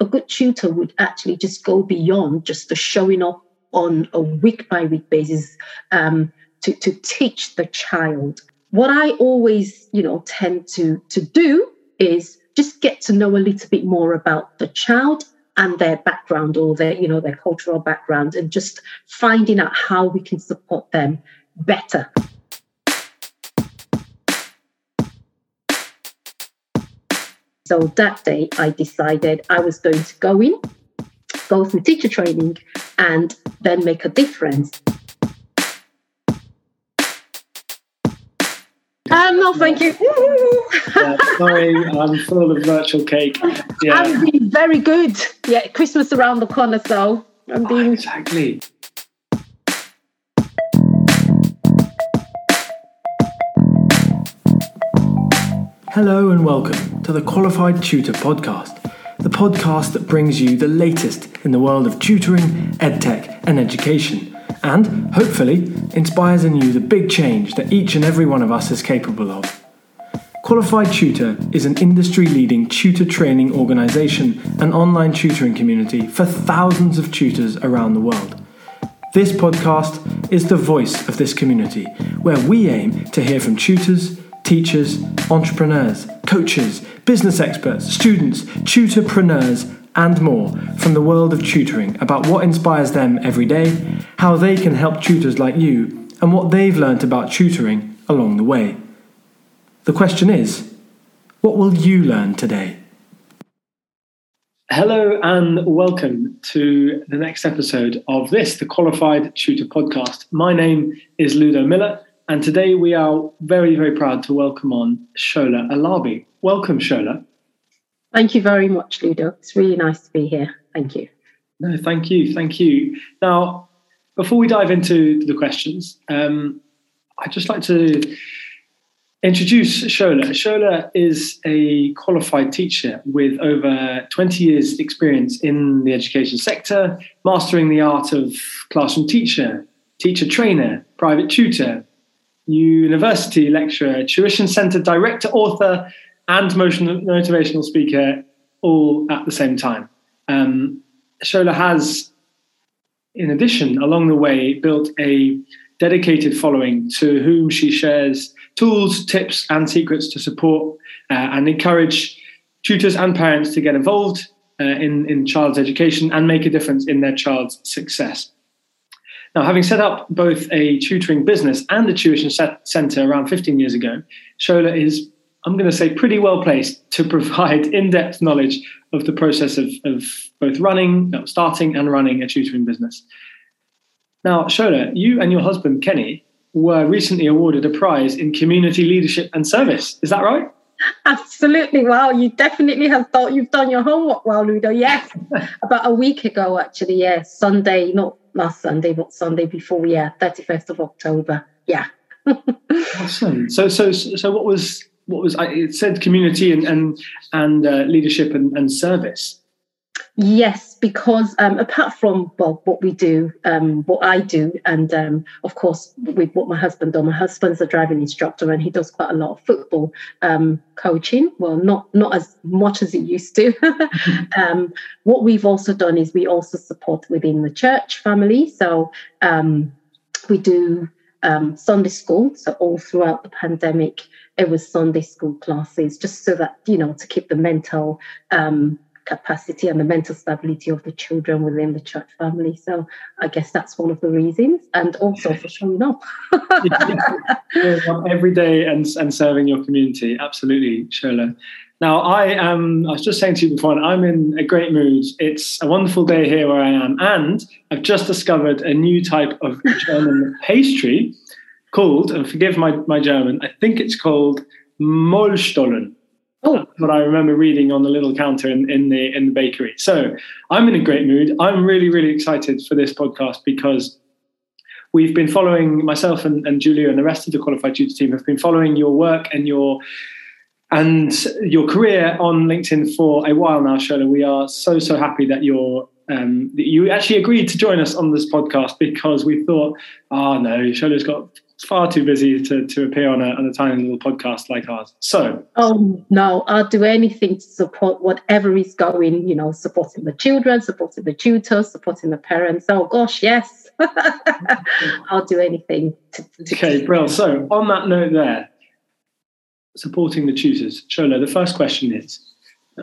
a good tutor would actually just go beyond just the showing up on a week by week basis um, to, to teach the child. What I always, you know, tend to, to do is just get to know a little bit more about the child and their background or their, you know, their cultural background and just finding out how we can support them better. So that day I decided I was going to go in, go through teacher training and then make a difference. Um, no, thank you. yeah, sorry, I'm full of virtual cake. Yeah. I'm being very good. Yeah, Christmas around the corner, so I'm being oh, exactly. Hello and welcome to the Qualified Tutor Podcast, the podcast that brings you the latest in the world of tutoring, edtech, and education, and hopefully inspires in you the big change that each and every one of us is capable of. Qualified Tutor is an industry leading tutor training organisation and online tutoring community for thousands of tutors around the world. This podcast is the voice of this community, where we aim to hear from tutors teachers, entrepreneurs, coaches, business experts, students, tutorpreneurs, and more from the world of tutoring about what inspires them every day, how they can help tutors like you, and what they've learnt about tutoring along the way. The question is what will you learn today? Hello and welcome to the next episode of this, the Qualified Tutor Podcast. My name is Ludo Miller and today we are very, very proud to welcome on Shola Alabi. Welcome, Shola. Thank you very much, Ludo. It's really nice to be here. Thank you. No, thank you. Thank you. Now, before we dive into the questions, um, I'd just like to introduce Shola. Shola is a qualified teacher with over 20 years' experience in the education sector, mastering the art of classroom teacher, teacher trainer, private tutor, university lecturer, tuition center director, author, and motivational speaker all at the same time. Um, Shola has, in addition, along the way, built a dedicated following to whom she shares tools, tips, and secrets to support uh, and encourage tutors and parents to get involved uh, in, in child's education and make a difference in their child's success. Now, having set up both a tutoring business and a tuition center around 15 years ago, Shola is, I'm going to say, pretty well placed to provide in depth knowledge of the process of, of both running, no, starting, and running a tutoring business. Now, Shola, you and your husband, Kenny, were recently awarded a prize in community leadership and service. Is that right? Absolutely. Wow, you definitely have thought you've done your homework well, Ludo. Yes. About a week ago, actually, yes. Sunday, not last Sunday, but Sunday before, yeah, 31st of October. Yeah. awesome. So so so what was what was it said community and and and uh, leadership and, and service Yes, because um, apart from well, what we do, um, what I do, and um, of course with what my husband does, my husband's a driving instructor and he does quite a lot of football um, coaching. Well, not not as much as he used to. Um, what we've also done is we also support within the church family. So um, we do Sunday school. So all throughout the pandemic, it was Sunday school classes, just so that you know to keep the mental um, capacity and the mental stability of the children within the church family. So I guess that's one of the reasons, and also for showing up every day and and serving your community. Absolutely, Shola. Now I am. I was just saying to you before, I'm in a great mood. It's a wonderful day here where I am, and I've just discovered a new type of German pastry called, and forgive my, my German, I think it's called Mollstollen. Oh. That's what I remember reading on the little counter in, in the in the bakery. So I'm in a great mood. I'm really, really excited for this podcast because we've been following myself and, and Julia and the rest of the qualified tutor team have been following your work and your and your career on LinkedIn for a while now, Shola. We are so so happy that you're um, that you actually agreed to join us on this podcast because we thought, oh no, Shola's got far too busy to, to appear on a, on a tiny little podcast like ours. So, oh no, I'll do anything to support whatever is going. You know, supporting the children, supporting the tutors, supporting the parents. Oh gosh, yes, I'll do anything. To, to okay, Brill. So, on that note, there, supporting the tutors, Shola. The first question is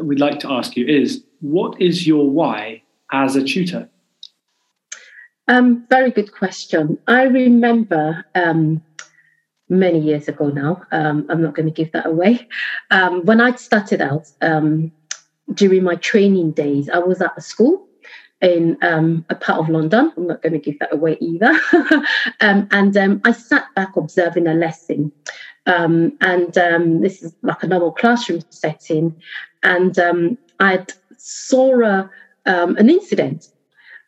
we'd like to ask you is what is your why as a tutor? Um, very good question. I remember um, many years ago now, um, I'm not going to give that away. Um, when I started out um, during my training days, I was at a school in um, a part of London. I'm not going to give that away either. and I sat back observing a lesson. and this is like a normal classroom setting. And I saw a, an incident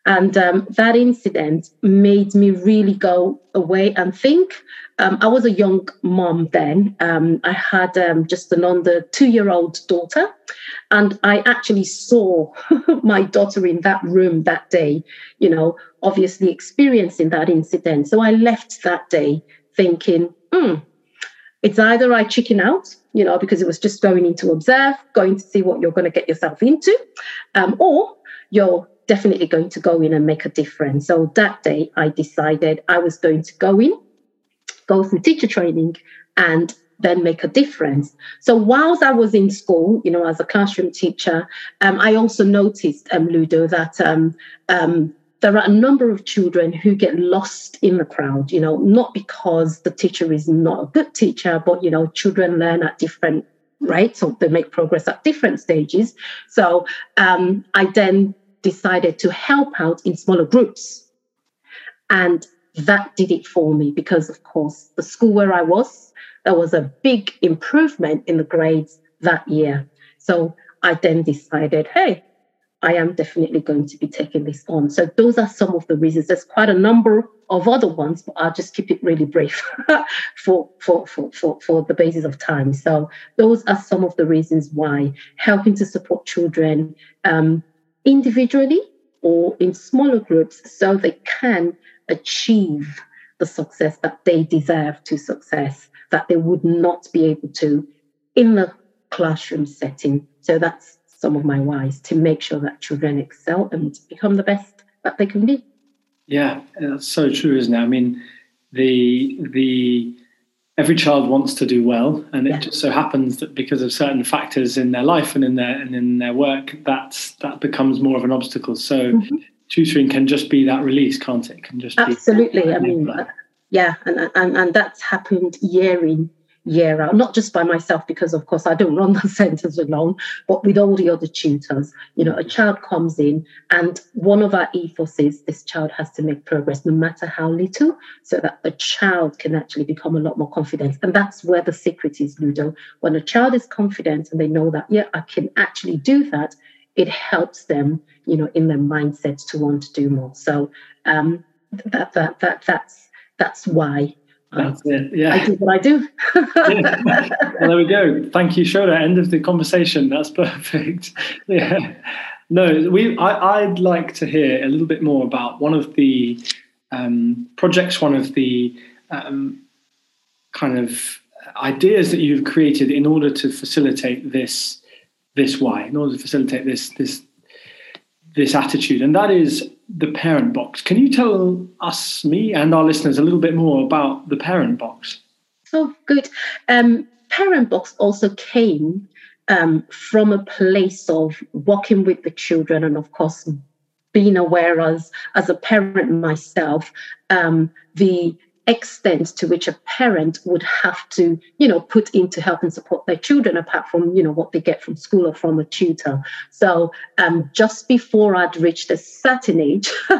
and um, that incident made me really go away and think. Um, I was a young mom then. Um, I had um, just an under two year old daughter. And I actually saw my daughter in that room that day, you know, obviously experiencing that incident. So I left that day thinking, hmm, it's either I chicken out, you know, because it was just going in to observe, going to see what you're going to get yourself into, um, or you're definitely going to go in and make a difference. So that day, I decided I was going to go in, go through teacher training, and then make a difference. So whilst I was in school, you know, as a classroom teacher, um, I also noticed, um, Ludo, that um, um, there are a number of children who get lost in the crowd, you know, not because the teacher is not a good teacher, but, you know, children learn at different rates or they make progress at different stages. So um, I then decided to help out in smaller groups. And that did it for me because, of course, the school where I was, there was a big improvement in the grades that year. So I then decided, hey, I am definitely going to be taking this on. So those are some of the reasons. There's quite a number of other ones, but I'll just keep it really brief for, for, for, for, for the basis of time. So those are some of the reasons why helping to support children um, individually or in smaller groups so they can achieve the success that they deserve to success that they would not be able to in the classroom setting. So that's some of my whys to make sure that children excel and become the best that they can be. Yeah, that's so true, isn't it? I mean, the the every child wants to do well, and it yeah. just so happens that because of certain factors in their life and in their and in their work, that that becomes more of an obstacle. So mm-hmm. tutoring can just be that release, can't it? it can just absolutely. I mean, yeah, and, and and that's happened year in year out, not just by myself, because of course I don't run the centres alone, but with all the other tutors. You know, a child comes in, and one of our ethos is this child has to make progress, no matter how little, so that the child can actually become a lot more confident. And that's where the secret is, Ludo. When a child is confident and they know that, yeah, I can actually do that, it helps them, you know, in their mindset to want to do more. So um, that that that that's that's why that's it. Yeah. I do what I do. yeah. Well, there we go. Thank you, Shola. End of the conversation. That's perfect. Yeah. No, we. I, would like to hear a little bit more about one of the um, projects, one of the um, kind of ideas that you've created in order to facilitate this this why, in order to facilitate this this this attitude, and that is the parent box. Can you tell us, me, and our listeners a little bit more about the parent box? Oh, good. Um, parent box also came um, from a place of working with the children, and of course, being aware as as a parent myself, um, the extent to which a parent would have to, you know, put in to help and support their children, apart from, you know, what they get from school or from a tutor. So um, just before I'd reached a certain age,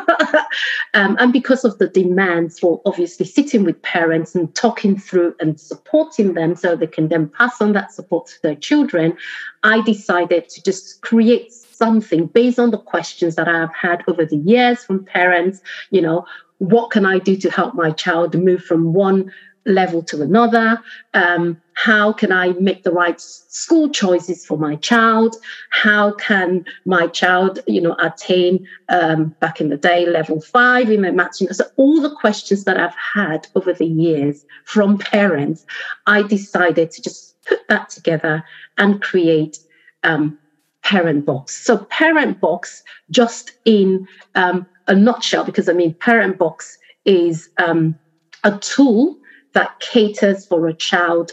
um, and because of the demands for obviously sitting with parents and talking through and supporting them so they can then pass on that support to their children, I decided to just create something based on the questions that I've had over the years from parents, you know, what can I do to help my child move from one level to another? Um, how can I make the right school choices for my child? How can my child, you know, attain um, back in the day level five in their maths? You know, so all the questions that I've had over the years from parents, I decided to just put that together and create um, Parent Box. So Parent Box, just in um, a nutshell, because I mean, Parent Box is um, a tool that caters for a child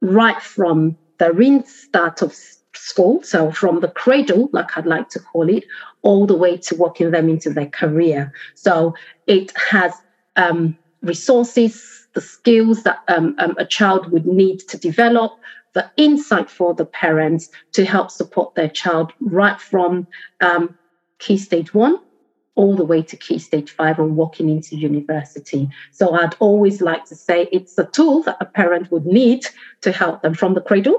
right from the restart of school, so from the cradle, like I'd like to call it, all the way to walking them into their career. So it has um, resources, the skills that um, um, a child would need to develop, the insight for the parents to help support their child right from um, key stage one all the way to key stage five and walking into university. So I'd always like to say it's a tool that a parent would need to help them from the cradle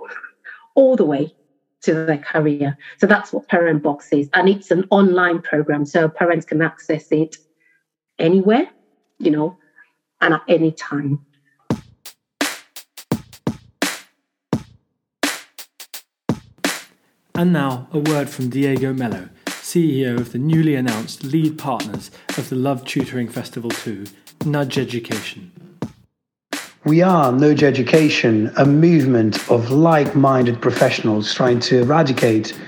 all the way to their career. So that's what Parent Box is. And it's an online program. So parents can access it anywhere, you know, and at any time. And now, a word from Diego Mello, CEO of the newly announced lead partners of the Love Tutoring Festival 2, Nudge Education. We are Nudge Education, a movement of like minded professionals trying to eradicate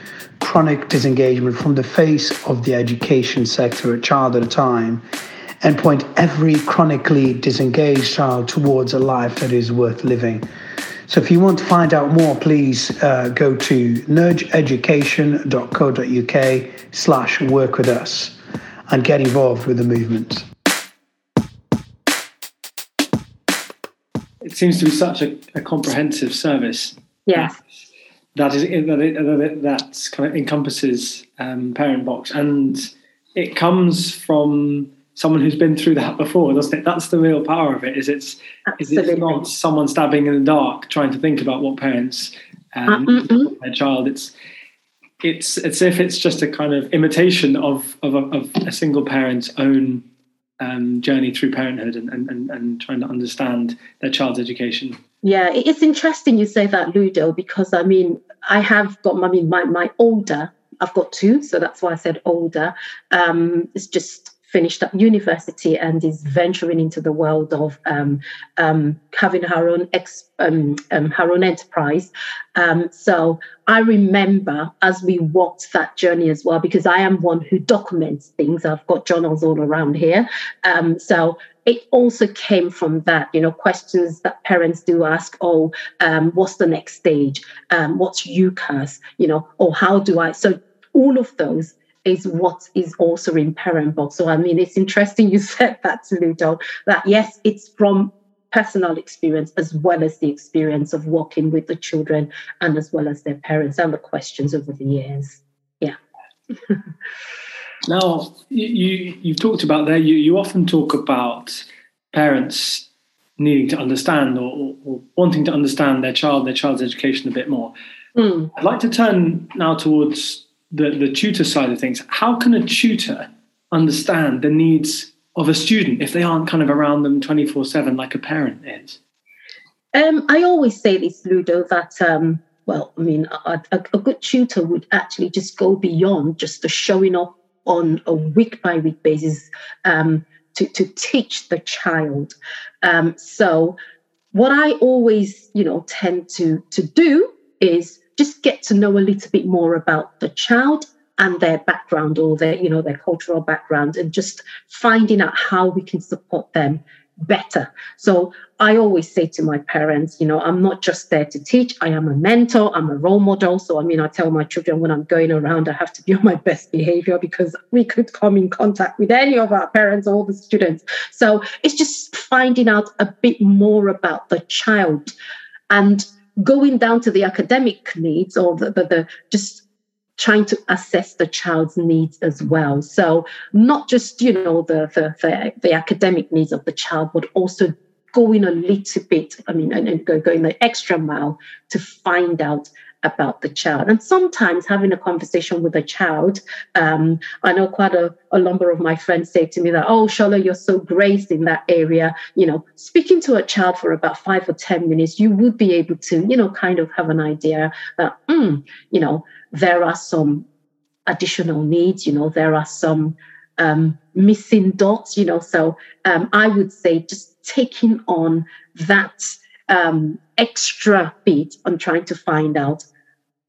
chronic disengagement from the face of the education sector a child at a time and point every chronically disengaged child towards a life that is worth living. So if you want to find out more, please uh, go to nudgeeducation.co.uk slash work with us and get involved with the movement. It seems to be such a, a comprehensive service. Yeah. That is that, that kind of encompasses um, Parent Box, and it comes from someone who's been through that before, doesn't it? That's the real power of it. Is it's is it's not someone stabbing in the dark trying to think about what parents um, uh, their child. It's it's it's if it's just a kind of imitation of of a, of a single parent's own um, journey through parenthood and, and, and trying to understand their child's education. Yeah, it's interesting you say that, Ludo, because I mean, I have got, I mean, my, my older, I've got two, so that's why I said older. Um, it's just finished up university and is venturing into the world of um, um, having her own ex, um, um her own enterprise. Um, so I remember as we walked that journey as well, because I am one who documents things. I've got journals all around here. Um, so it also came from that, you know, questions that parents do ask, oh, what's the next stage? what's UCAS? You know, or how do I? So all of those is what is also in parent box. So I mean, it's interesting you said that, Ludo, that yes, it's from personal experience as well as the experience of working with the children and as well as their parents and the questions over the years. Yeah. now you you've talked about there. You you often talk about parents needing to understand or, or wanting to understand their child, their child's education a bit more. Mm. I'd like to turn now towards the, the tutor side of things, how can a tutor understand the needs of a student if they aren't kind of around them 24 7 like a parent is? Um, I always say this, Ludo, that, um, well, I mean, a, a, a, good tutor would actually just go beyond just the showing up on a week by week basis um, to, to teach the child. Um, so, what I always, you know, tend to, to do is just get to know a little bit more about the child and their background or their you know their cultural background and just finding out how we can support them better. So i always say to my parents you know i'm not just there to teach. I am a mentor. I'm a role model. So i mean i tell my children when i'm going around i have to be on my best behavior because we could come in contact with any of our parents or the students. So it's just finding out a bit more about the child. And going down to the academic needs or the, the, the just trying to assess the child's needs as well. So not just you know the, the the, the academic needs of the child, but also going a little bit. I mean, and, and go, going the extra mile to find out about the child. And sometimes having a conversation with a child, um, I know quite a, a number of my friends say to me that, oh, Shola, you're so great in that area. You know, speaking to a child for about five or 10 minutes, you would be able to, you know, kind of have an idea that, mm, you know, there are some additional needs, you know, there are some um, missing dots, you know. So um, I would say just taking on that um, extra bit on trying to find out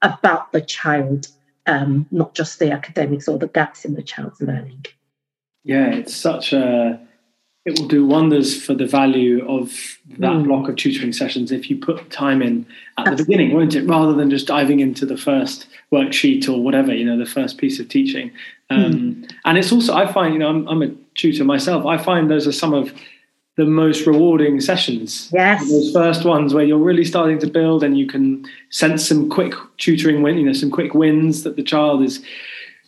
about the child, um, not just the academics or the gaps in the child's learning. Yeah, it's such a. It will do wonders for the value of that mm. block of tutoring sessions if you put time in at Absolutely. the beginning, won't it? Rather than just diving into the first worksheet or whatever, you know, the first piece of teaching. Um, mm. And it's also, I find, you know, I'm, I'm a tutor myself. I find those are some of the most rewarding sessions. Yes. Those first ones where you're really starting to build and you can sense some quick tutoring win, you know, some quick wins that the child is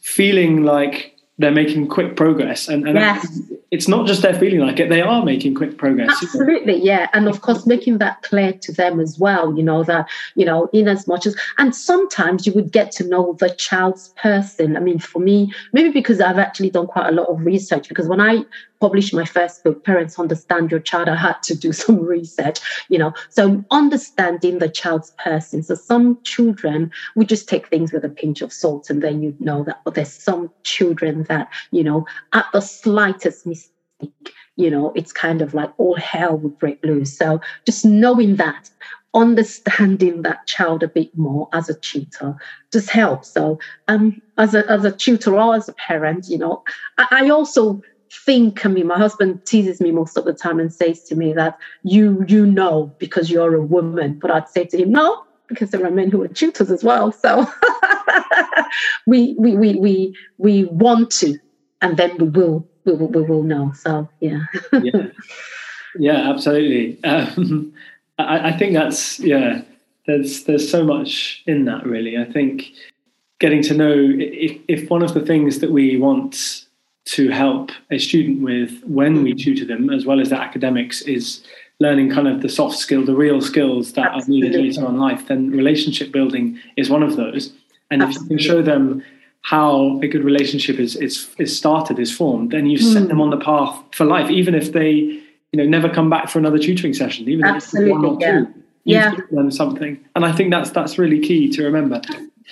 feeling like they're making quick progress. And, and yes. it's not just they're feeling like it, they are making quick progress. Absolutely, yeah. And of course, making that clear to them as well, you know, that, you know, in as much as, and sometimes you would get to know the child's person. I mean, for me, maybe because I've actually done quite a lot of research, because when I published my first book, Parents Understand Your Child, I had to do some research, you know. So understanding the child's person. So some children, we just take things with a pinch of salt and then you know that, but there's some children that, you know, at the slightest mistake, you know, it's kind of like all hell would break loose. So just knowing that, understanding that child a bit more as a tutor just helps. So um as a as a tutor or as a parent, you know, I, I also think, I mean, my husband teases me most of the time and says to me that you you know because you're a woman. But I'd say to him, no, because there are men who are tutors as well. So we, we we we we want to, and then we will we will, we will know. So yeah. yeah. Yeah, absolutely. Um, I, I think that's yeah. There's there's so much in that really. I think getting to know if, if one of the things that we want to help a student with when we tutor them, as well as the academics, is learning kind of the soft skill, the real skills that Absolutely. are needed later on life, then relationship building is one of those. And Absolutely. if you can show them how a good relationship is is, is started, is formed, then you've mm. set them on the path for life, even if they, you know, never come back for another tutoring session, even Absolutely, if it's one or yeah. two. You've yeah. them something. And I think that's that's really key to remember.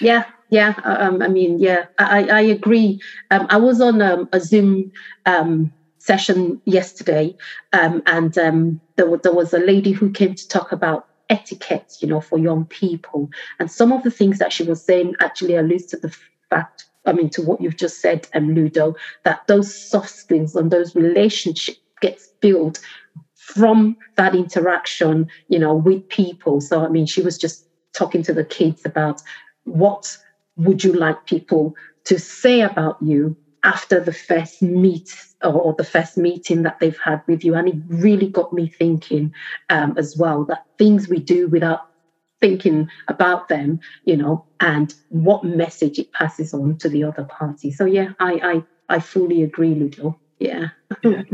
Yeah, yeah, uh, um, I mean, yeah, I, I agree. Um, I was on um, a Zoom um, session yesterday, um, and um, there, there was a lady who came to talk about etiquette, you know, for young people. And some of the things that she was saying actually alludes to the fact, I mean, to what you've just said, um, Ludo, that those soft skills and those relationships gets built from that interaction, you know, with people. So, I mean, she was just talking to the kids about what would you like people to say about you after the first meet or the first meeting that they've had with you? And it really got me thinking um, as well that things we do without thinking about them, you know, and what message it passes on to the other party. So yeah, I I, I fully agree, Ludo. Yeah. yeah.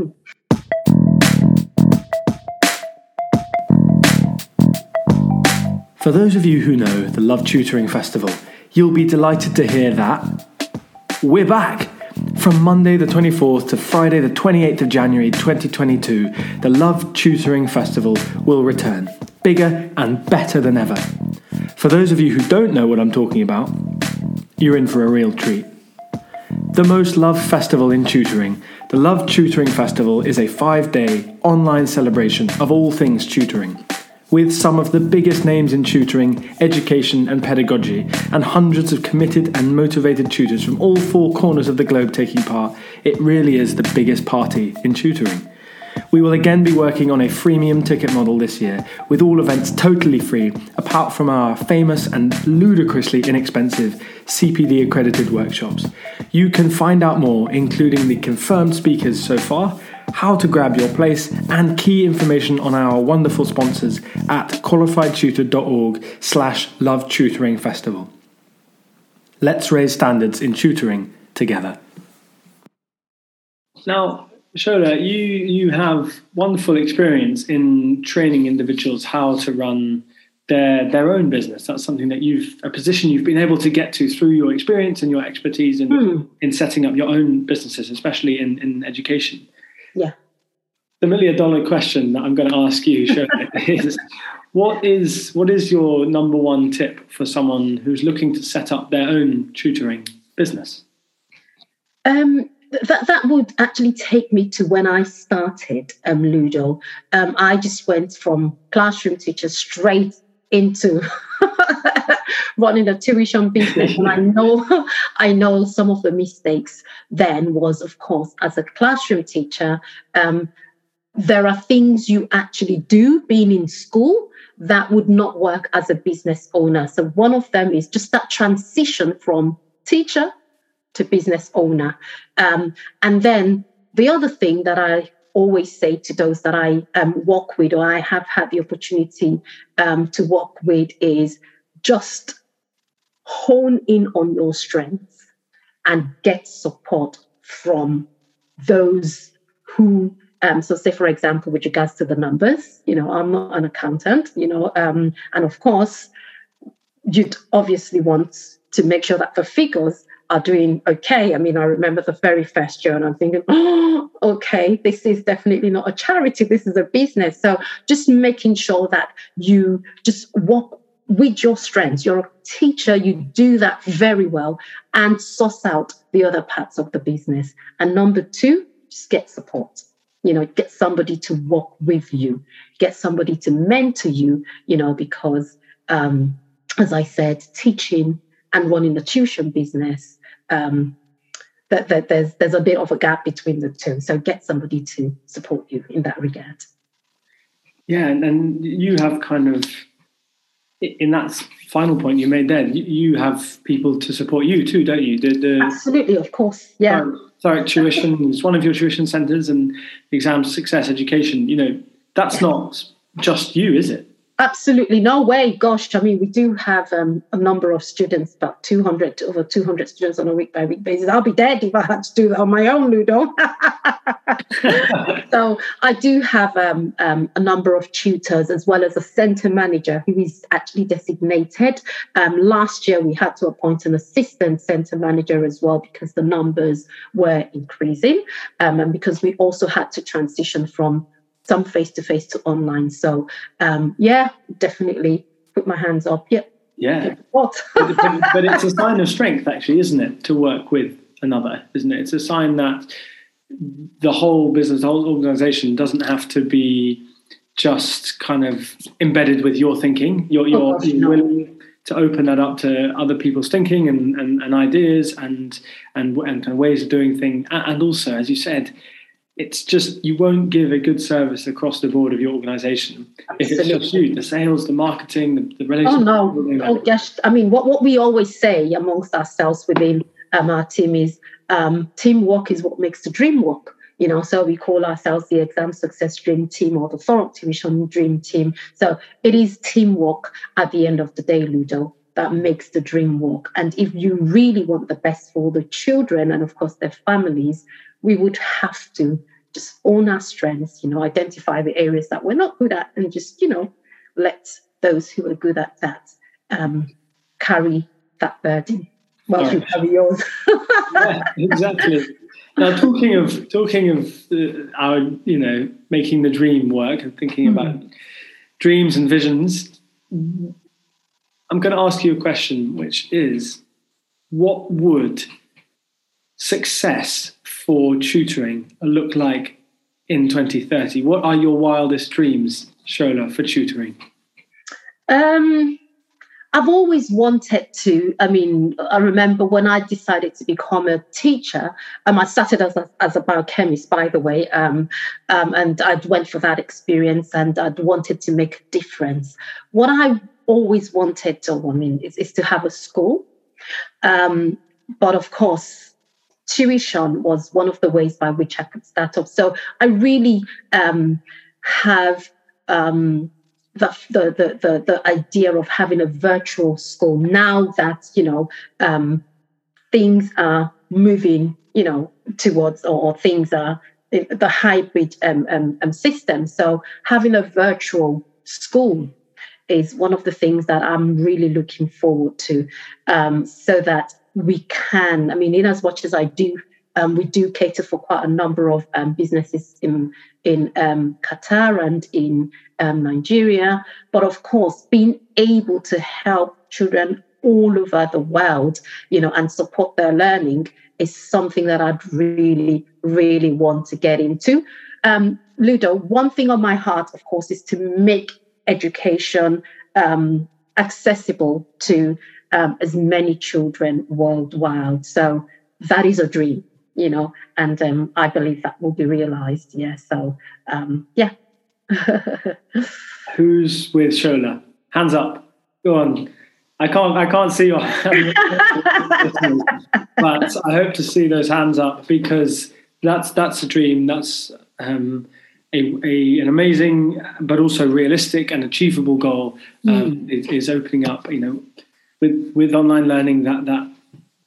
For those of you who know the Love Tutoring Festival, you'll be delighted to hear that we're back. From Monday the 24th to Friday the 28th of January 2022, the Love Tutoring Festival will return, bigger and better than ever. For those of you who don't know what I'm talking about, you're in for a real treat. The most loved festival in tutoring, the Love Tutoring Festival is a five day online celebration of all things tutoring with some of the biggest names in tutoring, education, and pedagogy, and hundreds of committed and motivated tutors from all four corners of the globe taking part, it really is the biggest party in tutoring. We will again be working on a freemium ticket model this year, with all events totally free, apart from our famous and ludicrously inexpensive CPD accredited workshops. You can find out more, including the confirmed speakers so far how to grab your place, and key information on our wonderful sponsors at qualifiedtutor.org slash love tutoring festival. Let's raise standards in tutoring together. Now, Shola, you, you have wonderful experience in training individuals how to run their their own business. That's something that you've a position you've been able to get to through your experience and your expertise in Hmm. in setting up your own businesses, especially in in education. Yeah. The million dollar question that I'm going to ask you Shona, is what is what is your number one tip for someone who's looking to set up their own tutoring business? Um, that that would actually take me to when I started um, Ludo. Um, I just went from classroom teacher straight into running a tuition business, and I know I know some of the mistakes then was, of course, as a classroom teacher. Um, there are things you actually do being in school that would not work as a business owner. So one of them is just that transition from teacher to business owner. Um, and then the other thing that I always say to those that I um, work with or I have had the opportunity um, to work with is just hone in on your strengths and get support from those who um, so say for example with regards to the numbers you know i'm not an accountant you know um, and of course you'd obviously want to make sure that the figures are doing okay. I mean, I remember the very first year and I'm thinking, oh, okay, this is definitely not a charity, this is a business. So just making sure that you just walk with your strengths. You're a teacher, you do that very well and suss out the other parts of the business. And number two, just get support. You know, get somebody to work with you, get somebody to mentor you, you know, because um, as I said, teaching and running a tuition business, um, that, that there's there's a bit of a gap between the two. So get somebody to support you in that regard. Yeah, and, and you have kind of in that final point you made there, you, have people to support you too, don't you? The, the Absolutely, of course, yeah. Sorry, tuition is one of your tuition centres, and exam success education. You know, that's not just you, is it? Absolutely, no way. Gosh, I mean, we do have um, a number of students, about 200, over 200 students on a week by week basis. I'll be dead if I had to do that on my own, Ludo. so I do have um, um, a number of tutors as well as a centre manager who is actually designated. Um, last year, we had to appoint an assistant centre manager as well because the numbers were increasing um, and because we also had to transition from some face to face to online. So um, yeah, definitely put my hands up. Yep. Yeah. What? but, it's a sign of strength, actually, isn't it, to work with another, isn't it? It's a sign that the whole business, the whole organization doesn't have to be just kind of embedded with your thinking. You're, you're, you're willing to open that up to other people's thinking and, and, and ideas and, and, and kind of ways of doing things. And also, as you said, it's just you won't give a good service across the board of your organization if it's just you the sales the marketing the, the Oh relationship no! Oh gosh! I mean, what, what we always say amongst ourselves within um, our team is um, teamwork is what makes the dream work. You know, so we call ourselves the Exam Success Dream Team or the Thought Tuition Dream Team. So it is teamwork at the end of the day, Ludo, that makes the dream work. And if you really want the best for the children and, of course, their families, we would have to just own our strengths, you know, identify the areas that we're not good at, and just, you know, let those who are good at that um, carry that burden while you carry yours. yeah, exactly. Now, talking of talking of uh, our, you know, making the dream work and thinking Mhm. about dreams and visions, I'm going to ask you a question, which is, what would success for tutoring look like in 2030? What are your wildest dreams, Shola, for tutoring? Um, I've always wanted to. I mean, I remember when I decided to become a teacher. Um, I started as a, as a biochemist, by the way, um, um, and I went for that experience, and I'd wanted to make a difference. What I always wanted to, I mean, is, is to have a school, um, but of course, tuition was one of the ways by which I could start up. So I really um, have. Um, the, the, the, the, the idea of having a virtual school now that you know um, things are moving you know towards or, or things are the hybrid um, um, um, system so having a virtual school is one of the things that I'm really looking forward to, um, so that we can. I mean, in as much as I do, um, we do cater for quite a number of um, businesses in in um, Qatar and in um, Nigeria, but of course, being able to help children all over the world, you know, and support their learning is something that I'd really, really want to get into. Um, Ludo, one thing on my heart, of course, is to make education um, accessible to um, as many children worldwide. So that is a dream, you know, and um, I believe that will be realized. Yeah. So, um, yeah. Who's with Shola? Hands up. Go on. I can't. I can't see your but I hope to see those hands up because that's that's a dream. That's um, a, a, an amazing but also realistic and achievable goal. Um, mm. is, is, opening up. You know, with with online learning, that that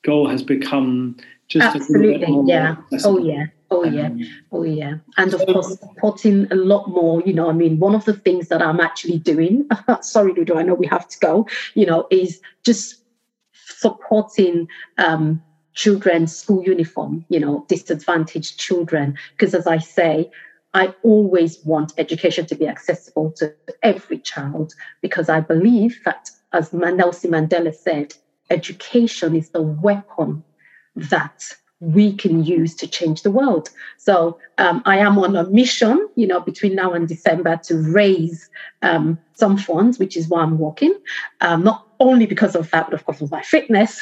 goal has become just absolutely. yeah. Oh yeah. Oh yeah, um, oh yeah, and of course supporting a lot more. You know, I mean, one of the things that I'm actually doing. sorry, Ludo, I know we have to go. You know, is just supporting um, children's school uniform. You know, disadvantaged children, because as I say, I always want education to be accessible to every child because I believe that, as Nelson Mandela said, education is the weapon that we can use to change the world. So um, I am on a mission, you know, between now and December to raise um, some funds, which is why I'm working. Um, not only because of that, but of course of my fitness,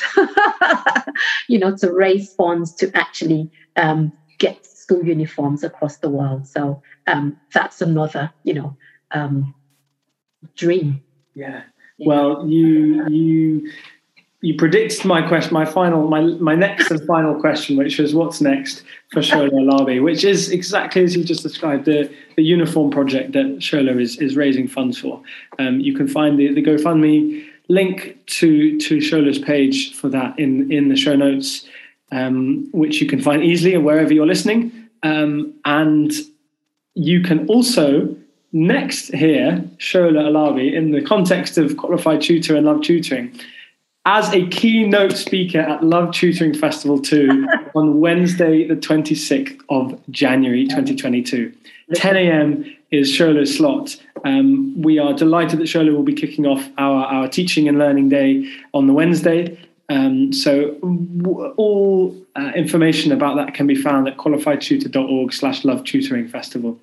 you know, to raise funds to actually um, get school uniforms across the world. So um, that's another, you know, um, dream. Yeah. Well, you you you predict my question, my final, my my next and final question, which was what's next for Shola Alabi, which is exactly as you just described the the uniform project that Shola is is raising funds for. Um, you can find the, the GoFundMe link to to Shola's page for that in in the show notes, um, which you can find easily wherever you're listening. Um, and you can also next hear, Shola Alabi in the context of qualified tutor and love tutoring as a keynote speaker at Love Tutoring Festival 2 on Wednesday, the 26th of January 2022. 10 a.m. is Shola's slot. Um, we are delighted that Shola will be kicking off our, our teaching and learning day on the Wednesday. Um, so w- all uh, information about that can be found at qualifiedtutor.org slash love tutoring festival.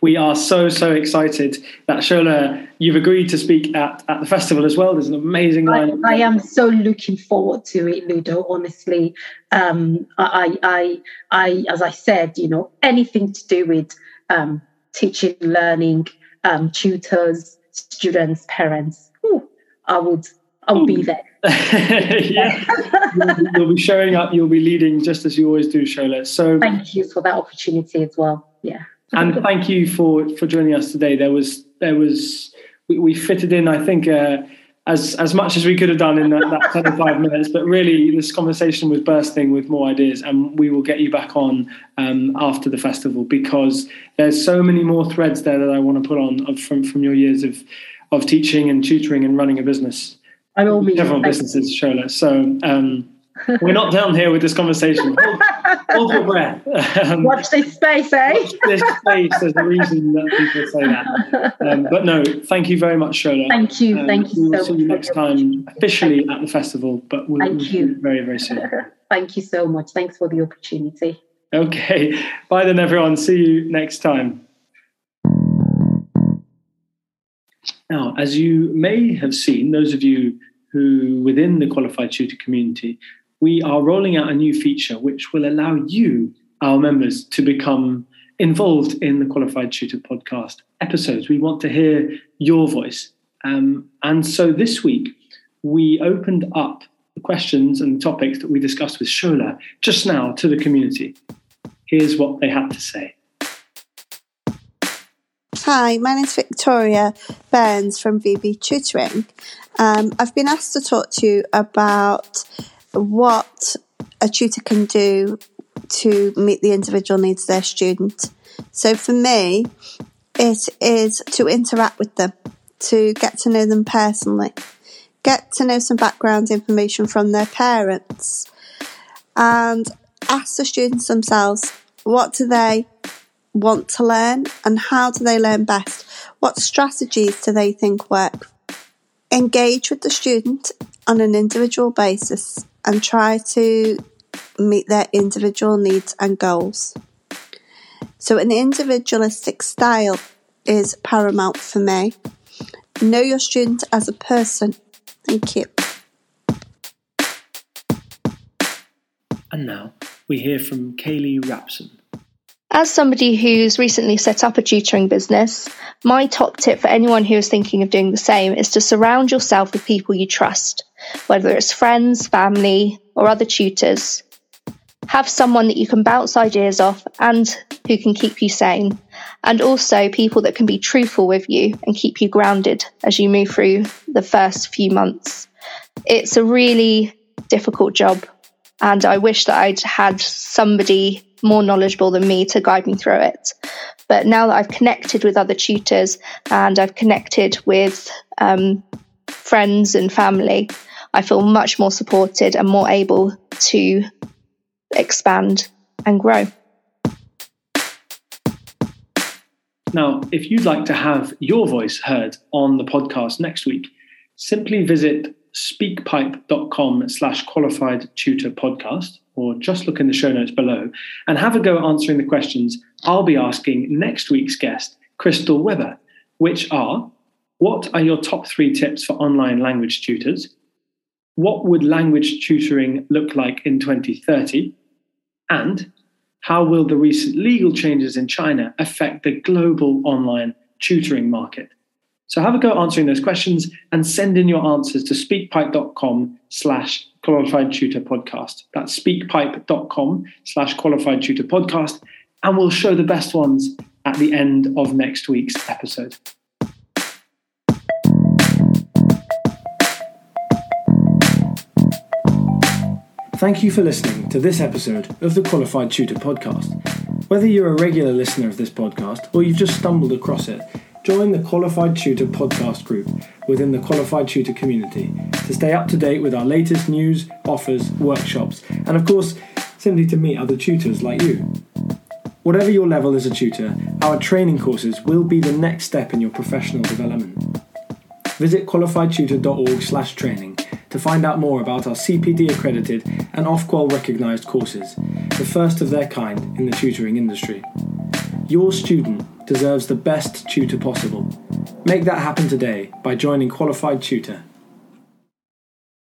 We are so, so excited that Shola, you've agreed to speak at, at the festival as well. There's an amazing line. I, I am so looking forward to it, Ludo, honestly. Um, I, I, I, as I said, you know, anything to do with um, teaching, learning, um, tutors, students, parents, ooh, I would I'll be there. yeah. you'll, you'll, be showing up, you'll be leading just as you always do, Shola. So thank you for that opportunity as well. Yeah and thank you for for joining us today. There was there was we, we fitted in, I think, uh, as as much as we could have done in that, that 25 minutes. But really, this conversation was bursting with more ideas, and we will get you back on um, after the festival because there's so many more threads there that I want to put on of, from from your years of of teaching and tutoring and running a business. I all mean several businesses, Shola. So. Um, we're not down here with this conversation. Hold, hold your breath. Um, watch this space, eh? Watch this space. There's a reason that people say that. Um, but no, thank you very much, Shola. Thank you. Um, thank you. We'll so see you next time, officially at the festival, but we'll, thank we'll you. very, very soon. thank you so much. Thanks for the opportunity. Okay. Bye then, everyone. See you next time. Now, as you may have seen, those of you who within the qualified tutor community, we are rolling out a new feature which will allow you, our members, to become involved in the qualified tutor podcast episodes. We want to hear your voice. Um, and so this week, we opened up the questions and topics that we discussed with Shola just now to the community. Here's what they had to say. Hi, my name is Victoria Burns from VB Tutoring. Um, I've been asked to talk to you about what a tutor can do to meet the individual needs of their student. So for me, it is to interact with them. to get to know them personally, get to know some background information from their parents, and ask the students themselves what do they want to learn and how do they learn best? What strategies do they think work? Engage with the student on an individual basis and try to meet their individual needs and goals. So, an individualistic style is paramount for me. Know your student as a person. Thank you. And now we hear from Kaylee Rapson. As somebody who's recently set up a tutoring business, my top tip for anyone who is thinking of doing the same is to surround yourself with people you trust, whether it's friends, family, or other tutors. Have someone that you can bounce ideas off and who can keep you sane, and also people that can be truthful with you and keep you grounded as you move through the first few months. It's a really difficult job, and I wish that I'd had somebody more knowledgeable than me to guide me through it. But now that I've connected with other tutors and I've connected with um, friends and family, I feel much more supported and more able to expand and grow. Now, if you'd like to have your voice heard on the podcast next week, simply visit speakpipe.com slash qualified tutor podcast or just look in the show notes below and have a go at answering the questions I'll be asking next week's guest, Crystal Weber, which are what are your top three tips for online language tutors? What would language tutoring look like in 2030? And how will the recent legal changes in China affect the global online tutoring market? So have a go answering those questions and send in your answers to speakpipe.com slash qualified tutor podcast. That's speakpipe.com slash qualified tutor podcast. And we'll show the best ones at the end of next week's episode. Thank you for listening to this episode of the Qualified Tutor Podcast. Whether you're a regular listener of this podcast or you've just stumbled across it, join the Qualified Tutor podcast group within the Qualified Tutor community to stay up to date with our latest news, offers, workshops, and of course, simply to meet other tutors like you. Whatever your level as a tutor, our training courses will be the next step in your professional development. Visit qualifiedtutor.org/training to find out more about our CPD accredited and Ofqual recognised courses, the first of their kind in the tutoring industry. Your student deserves the best tutor possible. Make that happen today by joining Qualified Tutor